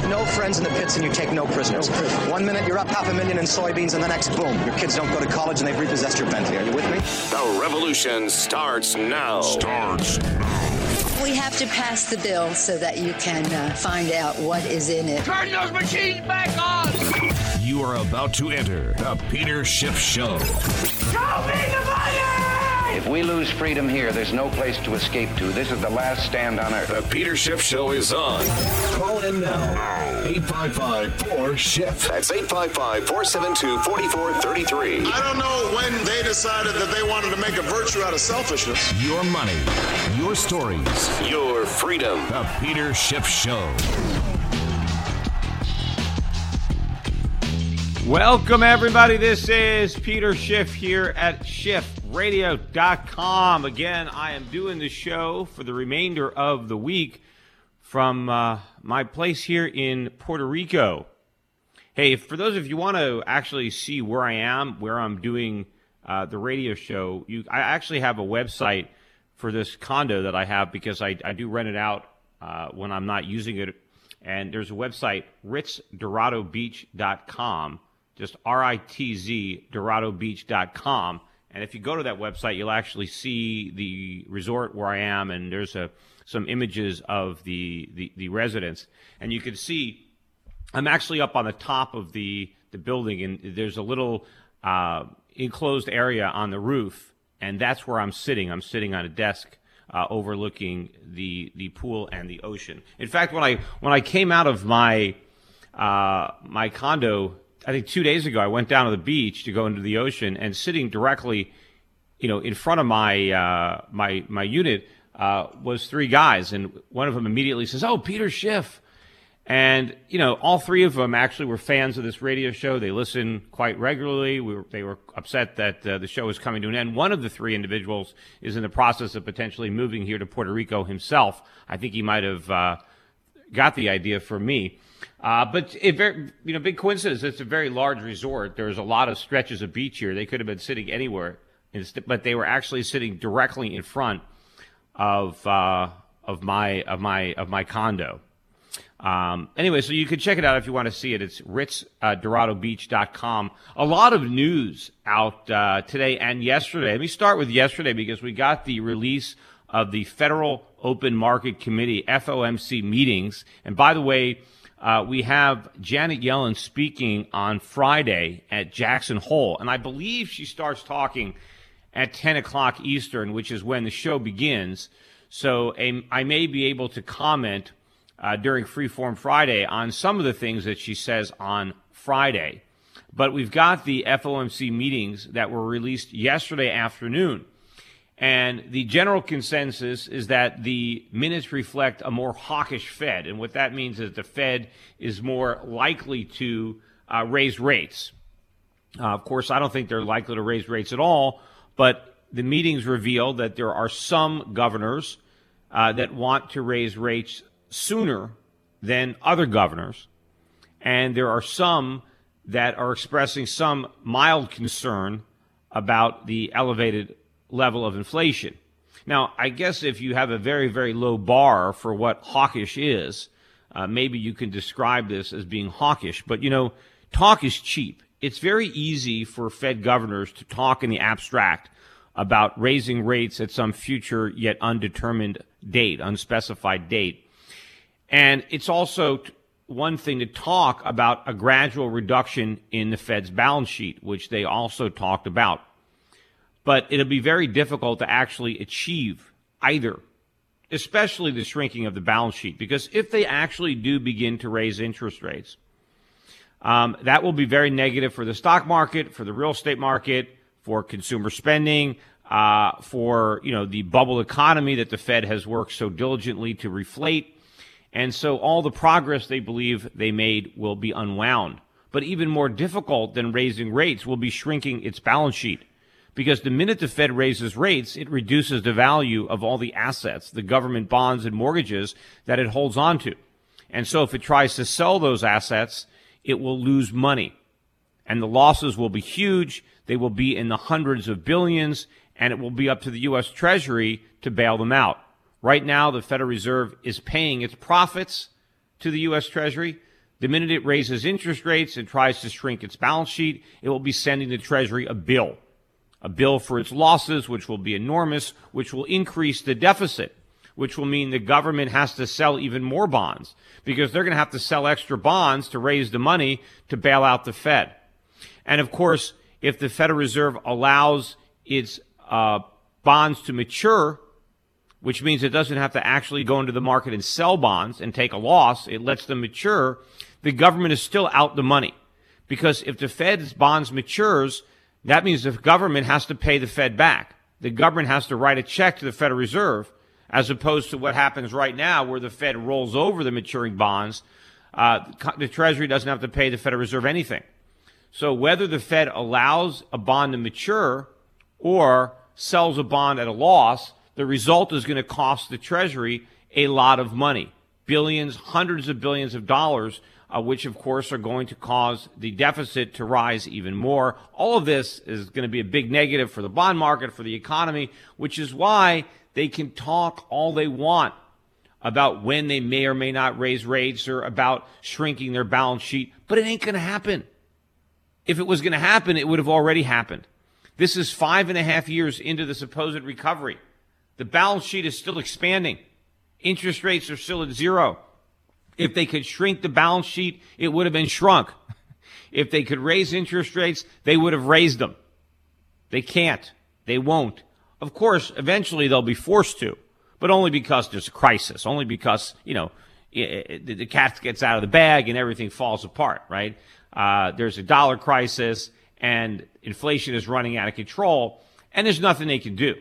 make no friends in the pits and you take no prisoners. One minute you're up half a million in soybeans, and the next, boom, your kids don't go to college and they've repossessed your Bentley. Are you with me? The revolution starts now. Starts We have to pass the bill so that you can uh, find out what is in it. Turn those machines back on! You are about to enter the Peter Schiff Show. Show me the money! If we lose freedom here, there's no place to escape to. This is the last stand on earth. The Peter Schiff Show is on. Call in now. 855 Schiff. That's 855 472 4433. I don't know when they decided that they wanted to make a virtue out of selfishness. Your money, your stories. Your freedom. The Peter Schiff Show. Welcome, everybody. This is Peter Schiff here at SchiffRadio.com. Again, I am doing the show for the remainder of the week from uh, my place here in Puerto Rico. Hey, for those of you want to actually see where I am, where I'm doing uh, the radio show, you, I actually have a website for this condo that I have because I, I do rent it out uh, when I'm not using it. And there's a website, ritzdoradobeach.com just R-I-T-Z, DoradoBeach.com. And if you go to that website, you'll actually see the resort where I am, and there's a, some images of the, the, the residence. And you can see I'm actually up on the top of the, the building, and there's a little uh, enclosed area on the roof, and that's where I'm sitting. I'm sitting on a desk uh, overlooking the, the pool and the ocean. In fact, when I, when I came out of my, uh, my condo I think two days ago, I went down to the beach to go into the ocean, and sitting directly, you know, in front of my uh, my my unit uh, was three guys, and one of them immediately says, "Oh, Peter Schiff," and you know, all three of them actually were fans of this radio show. They listen quite regularly. We were, they were upset that uh, the show was coming to an end. One of the three individuals is in the process of potentially moving here to Puerto Rico himself. I think he might have uh, got the idea from me. Uh, but it very, you know, big coincidence. It's a very large resort. There's a lot of stretches of beach here. They could have been sitting anywhere, but they were actually sitting directly in front of uh, of my of my of my condo. Um, anyway, so you can check it out if you want to see it. It's ritzdoradobeach.com. A lot of news out uh, today and yesterday. Let me start with yesterday because we got the release of the Federal Open Market Committee (FOMC) meetings. And by the way, uh, we have Janet Yellen speaking on Friday at Jackson Hole, and I believe she starts talking at 10 o'clock Eastern, which is when the show begins. So um, I may be able to comment uh, during Freeform Friday on some of the things that she says on Friday. But we've got the FOMC meetings that were released yesterday afternoon. And the general consensus is that the minutes reflect a more hawkish Fed. And what that means is the Fed is more likely to uh, raise rates. Uh, of course, I don't think they're likely to raise rates at all, but the meetings reveal that there are some governors uh, that want to raise rates sooner than other governors. And there are some that are expressing some mild concern about the elevated level of inflation. Now, I guess if you have a very, very low bar for what hawkish is, uh, maybe you can describe this as being hawkish. But, you know, talk is cheap. It's very easy for Fed governors to talk in the abstract about raising rates at some future yet undetermined date, unspecified date. And it's also one thing to talk about a gradual reduction in the Fed's balance sheet, which they also talked about but it'll be very difficult to actually achieve either, especially the shrinking of the balance sheet. Because if they actually do begin to raise interest rates, um, that will be very negative for the stock market, for the real estate market, for consumer spending, uh, for you know the bubble economy that the Fed has worked so diligently to reflate, and so all the progress they believe they made will be unwound. But even more difficult than raising rates will be shrinking its balance sheet because the minute the Fed raises rates, it reduces the value of all the assets, the government bonds and mortgages that it holds on to. And so if it tries to sell those assets, it will lose money. And the losses will be huge. They will be in the hundreds of billions, and it will be up to the U.S. Treasury to bail them out. Right now, the Federal Reserve is paying its profits to the U.S. Treasury. The minute it raises interest rates and tries to shrink its balance sheet, it will be sending the Treasury a bill. A bill for its losses, which will be enormous, which will increase the deficit, which will mean the government has to sell even more bonds because they're going to have to sell extra bonds to raise the money to bail out the Fed. And of course, if the Federal Reserve allows its uh, bonds to mature, which means it doesn't have to actually go into the market and sell bonds and take a loss, it lets them mature, the government is still out the money. Because if the Fed's bonds matures, that means the government has to pay the Fed back. The government has to write a check to the Federal Reserve, as opposed to what happens right now, where the Fed rolls over the maturing bonds. Uh, the Treasury doesn't have to pay the Federal Reserve anything. So whether the Fed allows a bond to mature or sells a bond at a loss, the result is going to cost the Treasury a lot of money billions, hundreds of billions of dollars, uh, which of course are going to cause the deficit to rise even more. All of this is going to be a big negative for the bond market, for the economy, which is why they can talk all they want about when they may or may not raise rates or about shrinking their balance sheet, but it ain't going to happen. If it was going to happen, it would have already happened. This is five and a half years into the supposed recovery. The balance sheet is still expanding. Interest rates are still at zero. If they could shrink the balance sheet, it would have been shrunk. If they could raise interest rates, they would have raised them. They can't. They won't. Of course, eventually they'll be forced to, but only because there's a crisis, only because, you know, the cat gets out of the bag and everything falls apart, right? Uh, there's a dollar crisis and inflation is running out of control, and there's nothing they can do.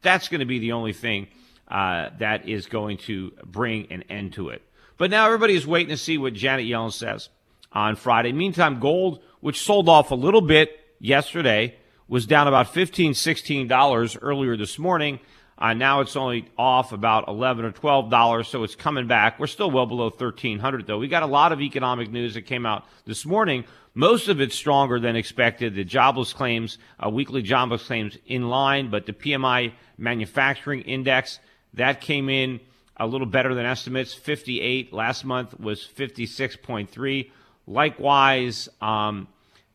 That's going to be the only thing uh, that is going to bring an end to it. But now everybody is waiting to see what Janet Yellen says on Friday. Meantime, gold, which sold off a little bit yesterday, was down about $15, $16 earlier this morning. Uh, now it's only off about 11 or 12 dollars, so it's coming back. We're still well below 1300 though. We got a lot of economic news that came out this morning. Most of it's stronger than expected. The jobless claims, uh, weekly jobless claims in line, but the PMI manufacturing index that came in a little better than estimates. 58 last month was 56.3. Likewise, um,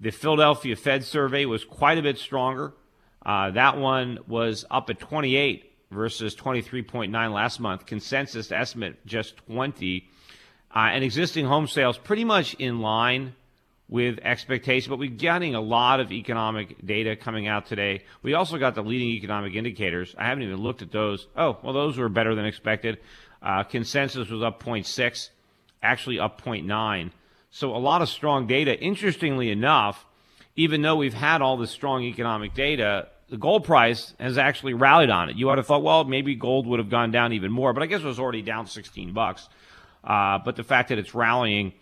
the Philadelphia Fed survey was quite a bit stronger. Uh, that one was up at 28 versus 23.9 last month. Consensus estimate just 20. Uh, and existing home sales pretty much in line with expectation, but we're getting a lot of economic data coming out today. We also got the leading economic indicators. I haven't even looked at those. Oh, well, those were better than expected. Uh, consensus was up 0.6, actually up 0.9. So a lot of strong data. Interestingly enough, even though we've had all this strong economic data, the gold price has actually rallied on it. You would have thought, well, maybe gold would have gone down even more, but I guess it was already down 16 bucks. Uh, but the fact that it's rallying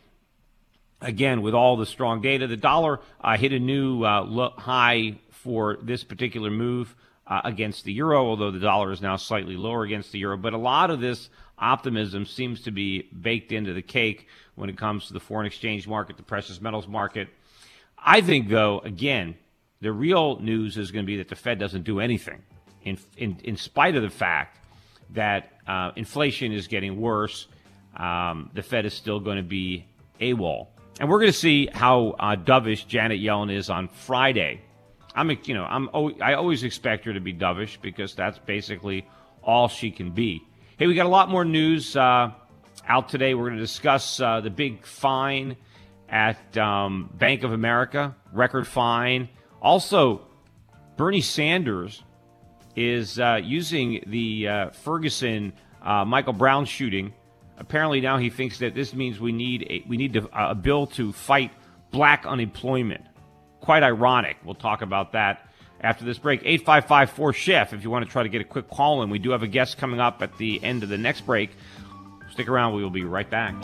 again with all the strong data, the dollar uh, hit a new uh, high for this particular move uh, against the euro, although the dollar is now slightly lower against the euro. But a lot of this optimism seems to be baked into the cake when it comes to the foreign exchange market, the precious metals market. I think, though, again, the real news is going to be that the Fed doesn't do anything, in in, in spite of the fact that uh, inflation is getting worse. Um, the Fed is still going to be AWOL, and we're going to see how uh, dovish Janet Yellen is on Friday. I'm, you know, I'm, I always expect her to be dovish because that's basically all she can be. Hey, we got a lot more news uh, out today. We're going to discuss uh, the big fine at um, Bank of America, record fine. Also, Bernie Sanders is uh, using the uh, Ferguson uh, Michael Brown shooting. Apparently, now he thinks that this means we need a, we need to, a bill to fight black unemployment. Quite ironic. We'll talk about that after this break. 855 4 Schiff, if you want to try to get a quick call in. We do have a guest coming up at the end of the next break. Stick around, we will be right back.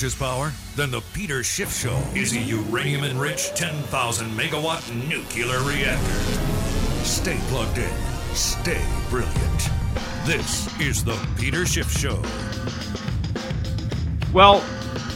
If power, then the Peter Schiff Show is a uranium enriched 10,000 megawatt nuclear reactor. Stay plugged in. Stay brilliant. This is the Peter Schiff Show. Well,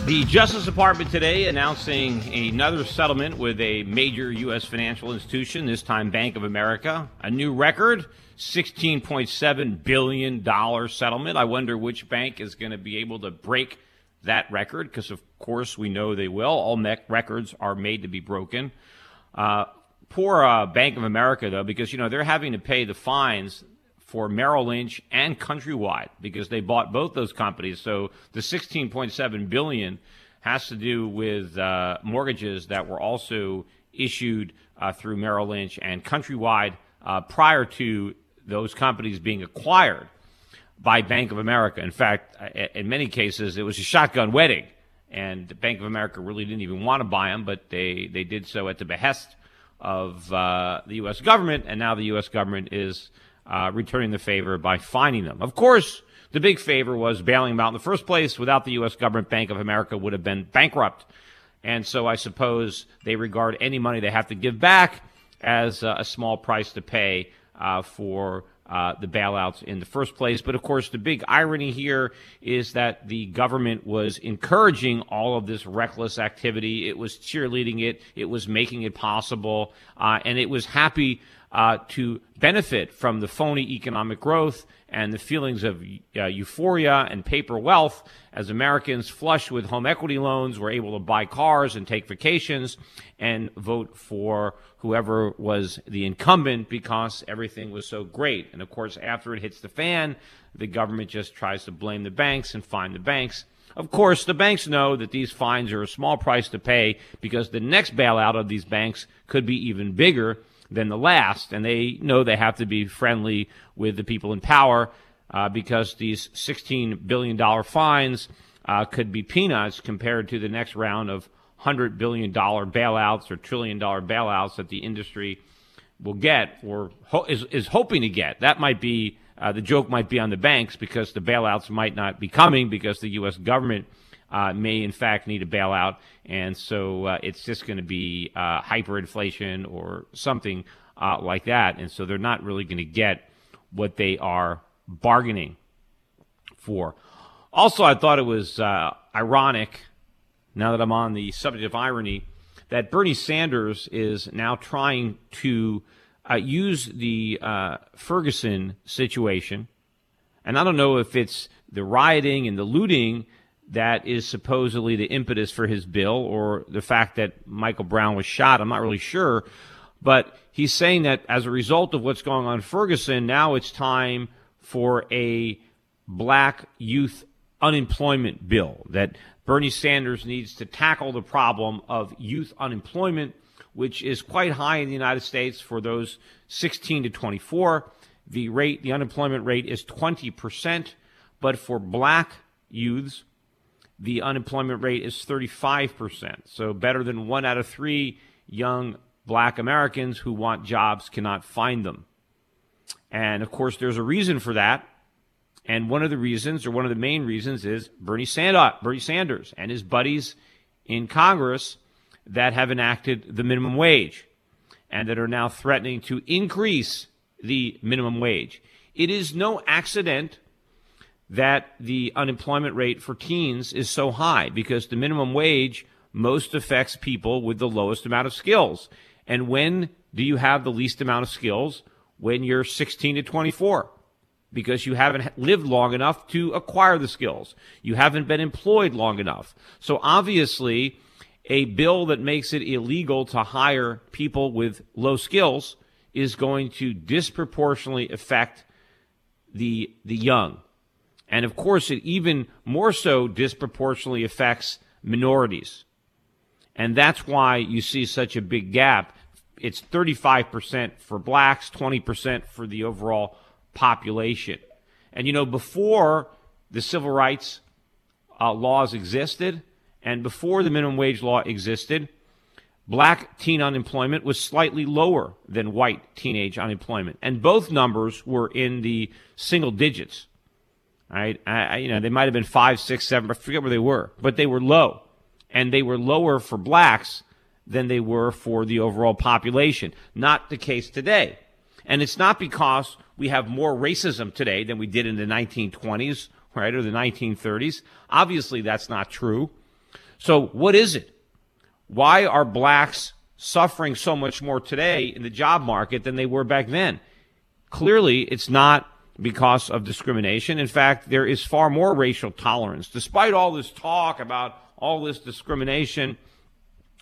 the Justice Department today announcing another settlement with a major U.S. financial institution, this time Bank of America. A new record, $16.7 billion settlement. I wonder which bank is going to be able to break that record, because of course we know they will. All records are made to be broken. Uh, poor uh, Bank of America, though, because, you know, they're having to pay the fines for Merrill Lynch and Countrywide because they bought both those companies. So the 16.7 billion has to do with uh, mortgages that were also issued uh, through Merrill Lynch and Countrywide uh, prior to those companies being acquired by Bank of America. In fact, in many cases, it was a shotgun wedding, and Bank of America really didn't even want to buy them, but they, they did so at the behest of uh, the U.S. government, and now the U.S. government is uh, returning the favor by fining them. Of course, the big favor was bailing them out in the first place. Without the U.S. government, Bank of America would have been bankrupt. And so I suppose they regard any money they have to give back as uh, a small price to pay uh, for uh, the bailouts in the first place. But of course, the big irony here is that the government was encouraging all of this reckless activity. It was cheerleading it. It was making it possible. Uh, and it was happy uh, to benefit from the phony economic growth and the feelings of uh, euphoria and paper wealth as Americans flush with home equity loans were able to buy cars and take vacations and vote for whoever was the incumbent because everything was so great. And of course, after it hits the fan, the government just tries to blame the banks and fine the banks. Of course, the banks know that these fines are a small price to pay because the next bailout of these banks could be even bigger than the last, and they know they have to be friendly with the people in power uh, because these $16 billion fines uh, could be peanuts compared to the next round of $100 billion bailouts or trillion dollar bailouts that the industry will get or ho- is, is hoping to get. That might be uh, the joke might be on the banks because the bailouts might not be coming because the U.S. government uh, may in fact need a bailout, and so uh, it's just going to be uh, hyperinflation or something uh, like that, and so they're not really going to get what they are bargaining for. Also, I thought it was uh, ironic. Now that I'm on the subject of irony, that Bernie Sanders is now trying to use the Ferguson situation, and I don't know if it's the rioting and the looting that is supposedly the impetus for his bill or the fact that Michael Brown was shot. I'm not really sure. But he's saying that as a result of what's going on in Ferguson, now it's time for a black youth unemployment bill, that Bernie Sanders needs to tackle the problem of youth unemployment, which is quite high in the United States for those 16 to 24. The rate, the unemployment rate is 20%, but for black youths, the unemployment rate is 35%. So better than one out of three young black Americans who want jobs cannot find them. And of course, there's a reason for that. And one of the reasons, or one of the main reasons, is Bernie Sanders, Bernie Sanders and his buddies in Congress that have enacted the minimum wage and that are now threatening to increase the minimum wage. It is no accident that the unemployment rate for teens is so high because the minimum wage most affects people with the lowest amount of skills. And when do you have the least amount of skills? When you're 16 to 24 because you haven't lived long enough to acquire the skills. You haven't been employed long enough. So obviously, a bill that makes it illegal to hire people with low skills is going to disproportionately affect the the young. And of course, it even more so disproportionately affects minorities. And that's why you see such a big gap. It's 35% for blacks, 20% for the overall population. And you know, before the civil rights uh, laws existed and before the minimum wage law existed, black teen unemployment was slightly lower than white teenage unemployment. And both numbers were in the single digits. Right? I, you know, they might have been five, six, seven, I forget where they were, but they were low. And they were lower for blacks than they were for the overall population. Not the case today. And it's not because we have more racism today than we did in the 1920s, right, or the 1930s. Obviously, that's not true. So, what is it? Why are blacks suffering so much more today in the job market than they were back then? Clearly, it's not because of discrimination. In fact, there is far more racial tolerance. Despite all this talk about all this discrimination,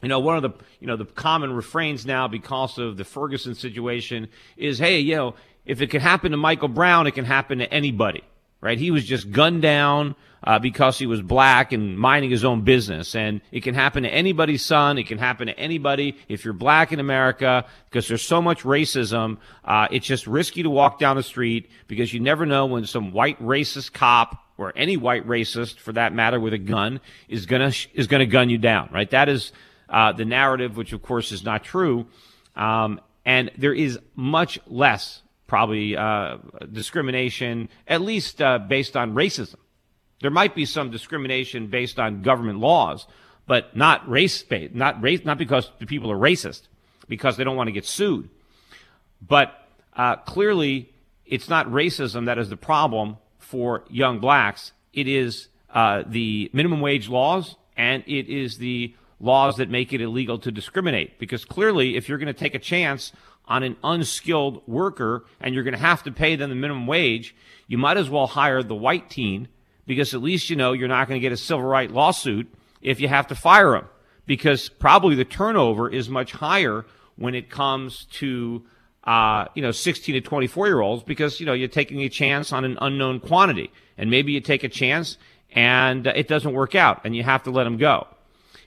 you know, one of the you know the common refrains now because of the Ferguson situation is, hey, you know, if it can happen to Michael Brown, it can happen to anybody, right? He was just gunned down uh, because he was black and minding his own business, and it can happen to anybody's son. It can happen to anybody if you're black in America because there's so much racism. Uh, it's just risky to walk down the street because you never know when some white racist cop or any white racist, for that matter, with a gun is gonna is gonna gun you down, right? That is uh, the narrative, which of course is not true. Um, and there is much less probably uh, discrimination, at least uh, based on racism. There might be some discrimination based on government laws, but not race based, not race, not because the people are racist, because they don't want to get sued. But uh, clearly, it's not racism that is the problem for young blacks. It is uh, the minimum wage laws, and it is the laws that make it illegal to discriminate. Because clearly, if you're going to take a chance on an unskilled worker and you're going to have to pay them the minimum wage, you might as well hire the white teen because at least you know you're not going to get a civil right lawsuit if you have to fire them. Because probably the turnover is much higher when it comes to uh, you know 16 to 24 year olds because you know you're taking a chance on an unknown quantity and maybe you take a chance and uh, it doesn't work out and you have to let them go.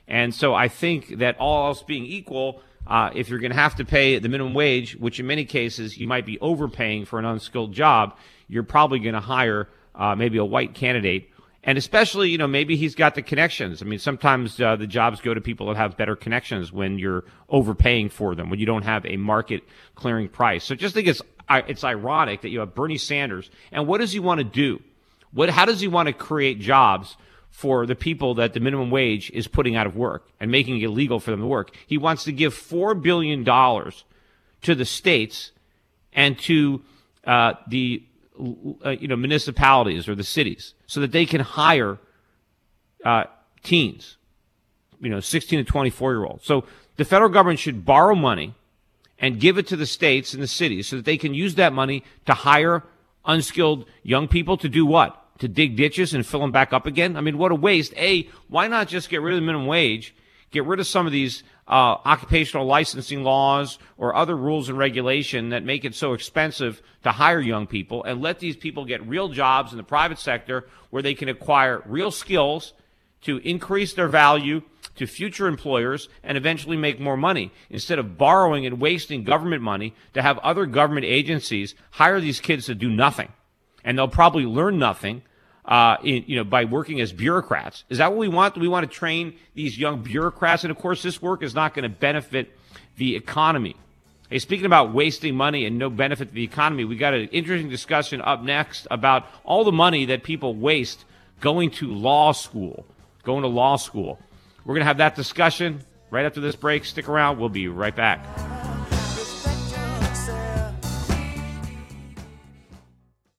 And so I think that all else being equal, uh, if you're going to have to pay the minimum wage, which in many cases you might be overpaying for an unskilled job, you're probably going to hire uh, maybe a white candidate. And especially, you know, maybe he's got the connections. I mean, sometimes uh, the jobs go to people that have better connections when you're overpaying for them, when you don't have a market clearing price. So just think it's it's ironic that you have Bernie Sanders, and what does he want to do? What how does he want to create jobs for the people that the minimum wage is putting out of work and making it illegal for them to work. He wants to give $4 billion to the states and to uh, the uh, you know municipalities or the cities so that they can hire uh, teens, you know, 16 to 24 year olds. So the federal government should borrow money and give it to the states and the cities so that they can use that money to hire unskilled young people to do what? To dig ditches and fill them back up again? I mean, what a waste. A, why not just get rid of the minimum wage, get rid of some of these uh, occupational licensing laws or other rules and regulation that make it so expensive to hire young people and let these people get real jobs in the private sector where they can acquire real skills to increase their value to future employers and eventually make more money instead of borrowing and wasting government money to have other government agencies hire these kids to do nothing and they'll probably learn nothing. Uh, in, you know, by working as bureaucrats. Is that what we want? Do we want to train these young bureaucrats? And of course, this work is not going to benefit the economy. Hey, speaking about wasting money and no benefit to the economy, we got an interesting discussion up next about all the money that people waste going to law school, going to law school. We're going to have that discussion right after this break. Stick around. We'll be right back.